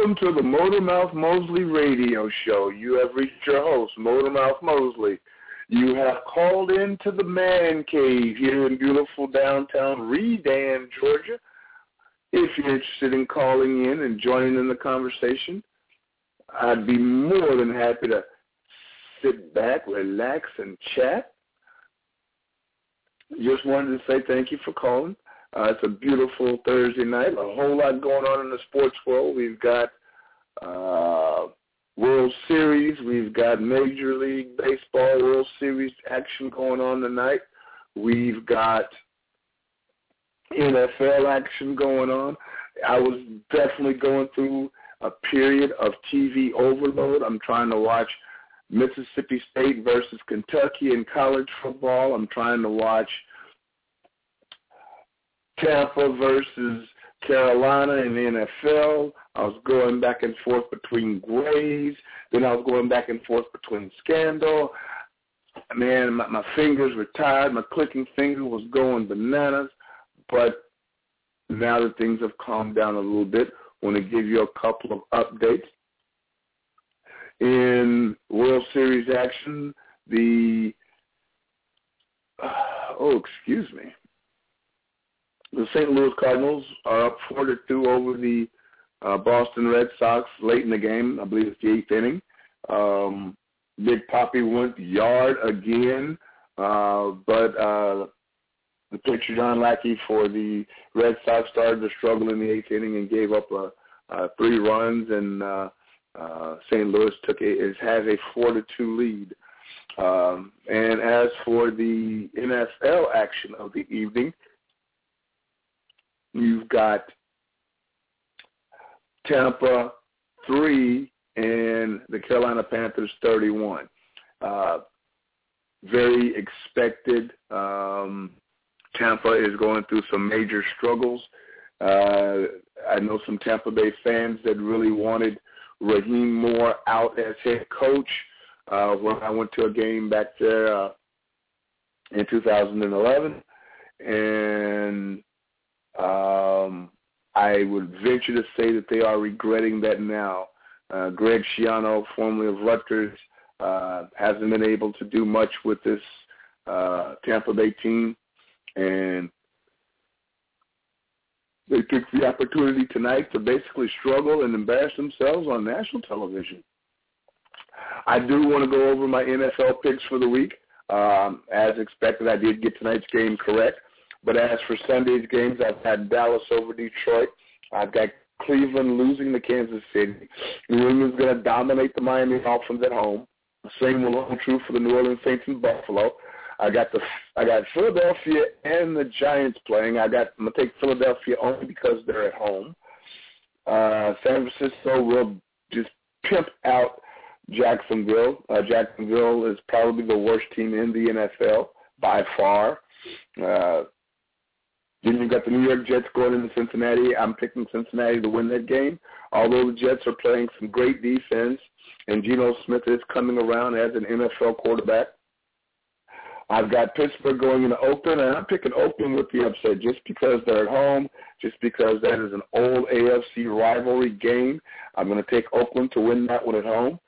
Welcome to the Motormouth Mosley radio show. You have reached your host, Motormouth Mosley. You have called into the man cave here in beautiful downtown Redan, Georgia. If you're interested in calling in and joining in the conversation, I'd be more than happy to sit back, relax, and chat. Just wanted to say thank you for calling. Uh, it's a beautiful Thursday night. A whole lot going on in the sports world. We've got uh, World Series. We've got Major League Baseball World Series action going on tonight. We've got NFL action going on. I was definitely going through a period of TV overload. I'm trying to watch Mississippi State versus Kentucky in college football. I'm trying to watch Tampa versus Carolina in the NFL. I was going back and forth between Grey's. Then I was going back and forth between Scandal. Man, my, my fingers were tired. My clicking finger was going bananas. But now that things have calmed down a little bit, I want to give you a couple of updates. In World Series action, the, oh, excuse me the St. Louis Cardinals are up four to two over the uh, Boston Red Sox late in the game. I believe it's the eighth inning. Um, Big Papi went yard again, uh, but uh, the pitcher John Lackey for the Red Sox started to struggle in the eighth inning and gave up a, uh, three runs, and uh, uh, St. Louis took a, it has a four to two lead. Um, and as for the NFL action of the evening, You've got Tampa 3 and the Carolina Panthers 31. Uh, very expected. Um, Tampa is going through some major struggles. Uh, I know some Tampa Bay fans that really wanted Raheem Moore out as head coach. Uh, when I went to a game back there uh, in 2011, and um, I would venture to say that they are regretting that now. Uh, Greg Schiano, formerly of Rutgers, uh, hasn't been able to do much with this uh, Tampa Bay team, and they took the opportunity tonight to basically struggle and embarrass themselves on national television. I do want to go over my NFL picks for the week. Um, as expected, I did get tonight's game correct. But as for Sunday's games, I've had Dallas over Detroit. I've got Cleveland losing to Kansas City. New England's going to dominate the Miami Dolphins at home. The same will hold true for the New Orleans Saints in Buffalo. I got the I got Philadelphia and the Giants playing. I got I'm gonna take Philadelphia only because they're at home. Uh, San Francisco will just pimp out Jacksonville. Uh, Jacksonville is probably the worst team in the NFL by far. Uh, then you've got the New York Jets going into Cincinnati. I'm picking Cincinnati to win that game. Although the Jets are playing some great defense, and Geno Smith is coming around as an NFL quarterback. I've got Pittsburgh going into Oakland, and I'm picking Oakland with the upset just because they're at home, just because that is an old AFC rivalry game. I'm going to take Oakland to win that one at home.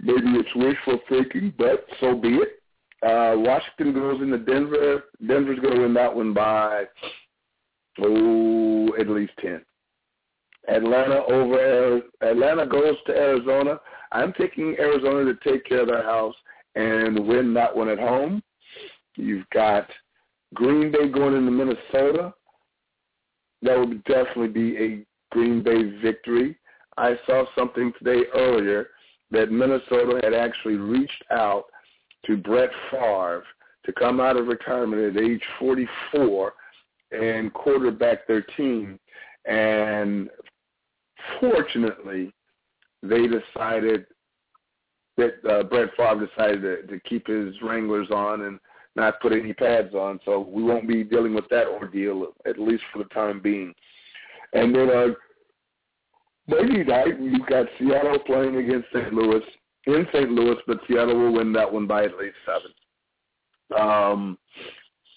Maybe it's wishful thinking, but so be it. Uh, Washington goes into Denver. Denver's going to win that one by oh at least ten. Atlanta over Atlanta goes to Arizona. I'm taking Arizona to take care of their house and win that one at home. You've got Green Bay going into Minnesota. That would definitely be a Green Bay victory. I saw something today earlier that Minnesota had actually reached out to Brett Favre to come out of retirement at age 44 and quarterback their team. And fortunately, they decided that uh, Brett Favre decided to, to keep his Wranglers on and not put any pads on. So we won't be dealing with that ordeal, at least for the time being. And then uh, Monday night, you've got Seattle playing against St. Louis in St. Louis, but Seattle will win that one by at least seven. Um,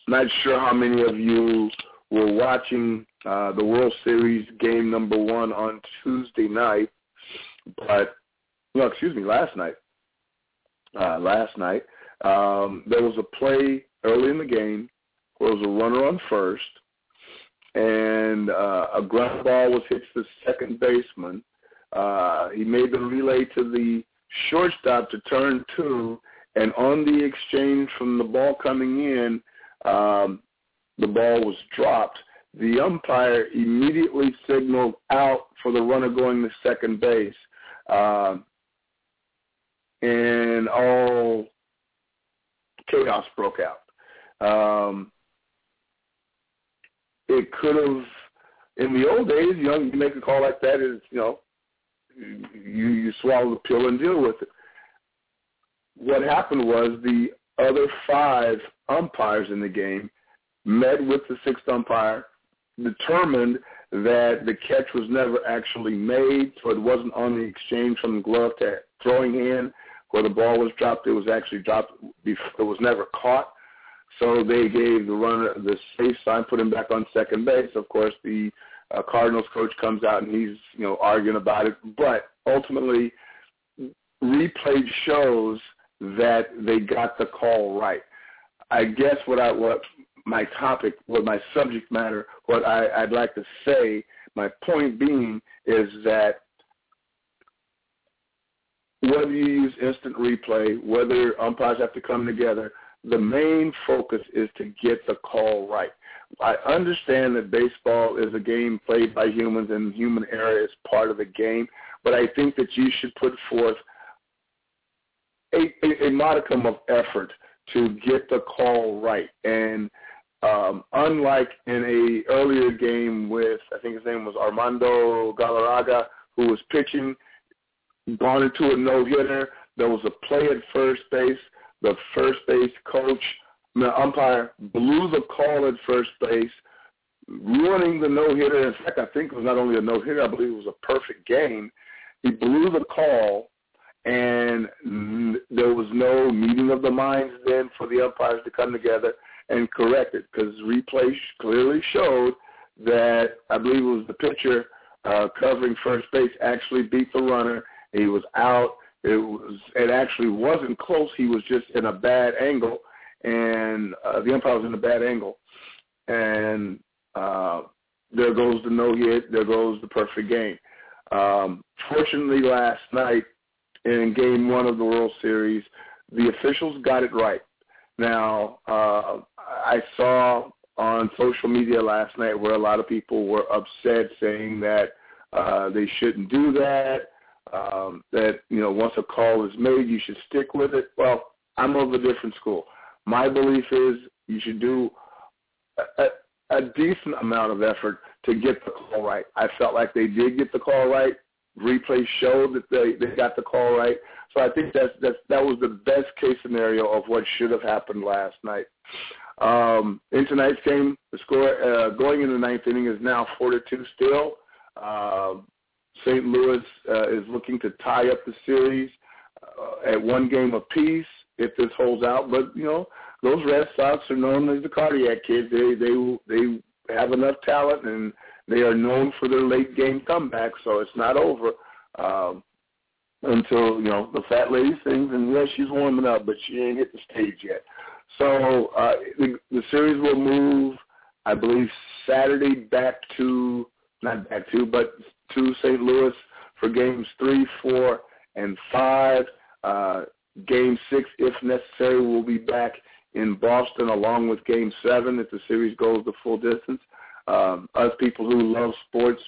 not sure how many of you were watching uh, the World Series game number one on Tuesday night, but no, excuse me, last night. Uh, last night, um, there was a play early in the game where there was a runner on first, and uh, a ground ball was hit to the second baseman. Uh, he made the relay to the shortstop to turn two, and on the exchange from the ball coming in, um, the ball was dropped. The umpire immediately signaled out for the runner going to second base. Uh, and all chaos broke out. Um, it could have, in the old days, you know, you make a call like that is, you know, you you swallow the pill and deal with it. What happened was the other five umpires in the game met with the sixth umpire, determined that the catch was never actually made, so it wasn't on the exchange from the glove to throwing hand where the ball was dropped. It was actually dropped. before, It was never caught. So they gave the runner the safe sign, put him back on second base. Of course, the uh, Cardinals coach comes out and he's you know arguing about it, but ultimately, replay shows that they got the call right. I guess what I what my topic, what my subject matter, what I, I'd like to say, my point being is that whether you use instant replay, whether umpires have to come together, the main focus is to get the call right. I understand that baseball is a game played by humans and human error is part of the game, but I think that you should put forth a, a, a modicum of effort to get the call right. And um, unlike in a earlier game with, I think his name was Armando Galarraga, who was pitching, gone into a no-hitter. There was a play at first base. The first base coach, the umpire, blew the call at first base, ruining the no-hitter. In fact, I think it was not only a no-hitter, I believe it was a perfect game. He blew the call, and there was no meeting of the minds then for the umpires to come together and correct it because replay clearly showed that I believe it was the pitcher uh, covering first base actually beat the runner he was out. It was. It actually wasn't close. He was just in a bad angle, and uh, the umpire was in a bad angle, and uh, there goes the no hit. There goes the perfect game. Um, fortunately, last night in Game One of the World Series, the officials got it right. Now, uh, I saw on social media last night where a lot of people were upset, saying that uh, they shouldn't do that um, that you know once a call is made, you should stick with it. Well, I'm of a different school. My belief is you should do a, a, decent amount of effort to get the call right. I felt like they did get the call right. Replay showed that they they got the call right. So I think that's that's that was the best case scenario of what should have happened last night. Um, in tonight's game, the score uh, going in the ninth inning is now four to two still. Uh, St. Louis uh, is looking to tie up the series uh, at one game apiece if this holds out. But you know, those Red Sox are known as the cardiac kids. They they they have enough talent and they are known for their late game comebacks. So it's not over um, until you know the fat lady sings. And yes, she's warming up, but she ain't hit the stage yet. So uh, the, the series will move, I believe, Saturday back to not back to, but to St. Louis for games three, four, and five. Uh, game six, if necessary, will be back in Boston along with game seven if the series goes the full distance. Um, us people who love sports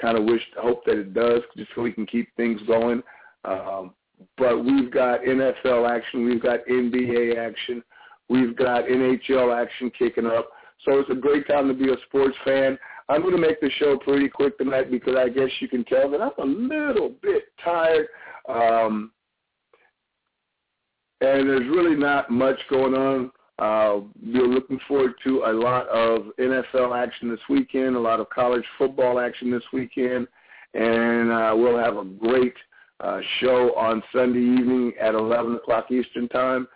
kind of wish, hope that it does, just so we can keep things going. Um, but we've got NFL action, we've got NBA action, we've got NHL action kicking up. So it's a great time to be a sports fan. I'm going to make the show pretty quick tonight because I guess you can tell that I'm a little bit tired. Um, and there's really not much going on. Uh, we're looking forward to a lot of NFL action this weekend, a lot of college football action this weekend, and uh, we'll have a great uh, show on Sunday evening at 11 o'clock Eastern Time.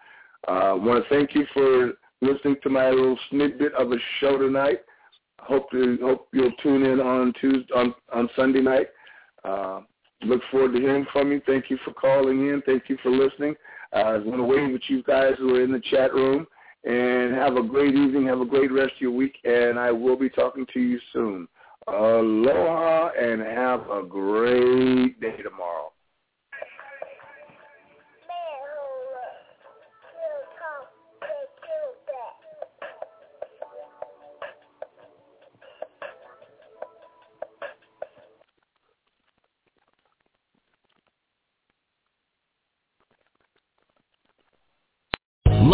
I uh, want to thank you for listening to my little snippet of a show tonight. Hope to hope you'll tune in on Tuesday on, on Sunday night. Uh, look forward to hearing from you. Thank you for calling in. Thank you for listening. Uh, I want to wave at you guys who are in the chat room and have a great evening. Have a great rest of your week, and I will be talking to you soon. Aloha, and have a great day tomorrow.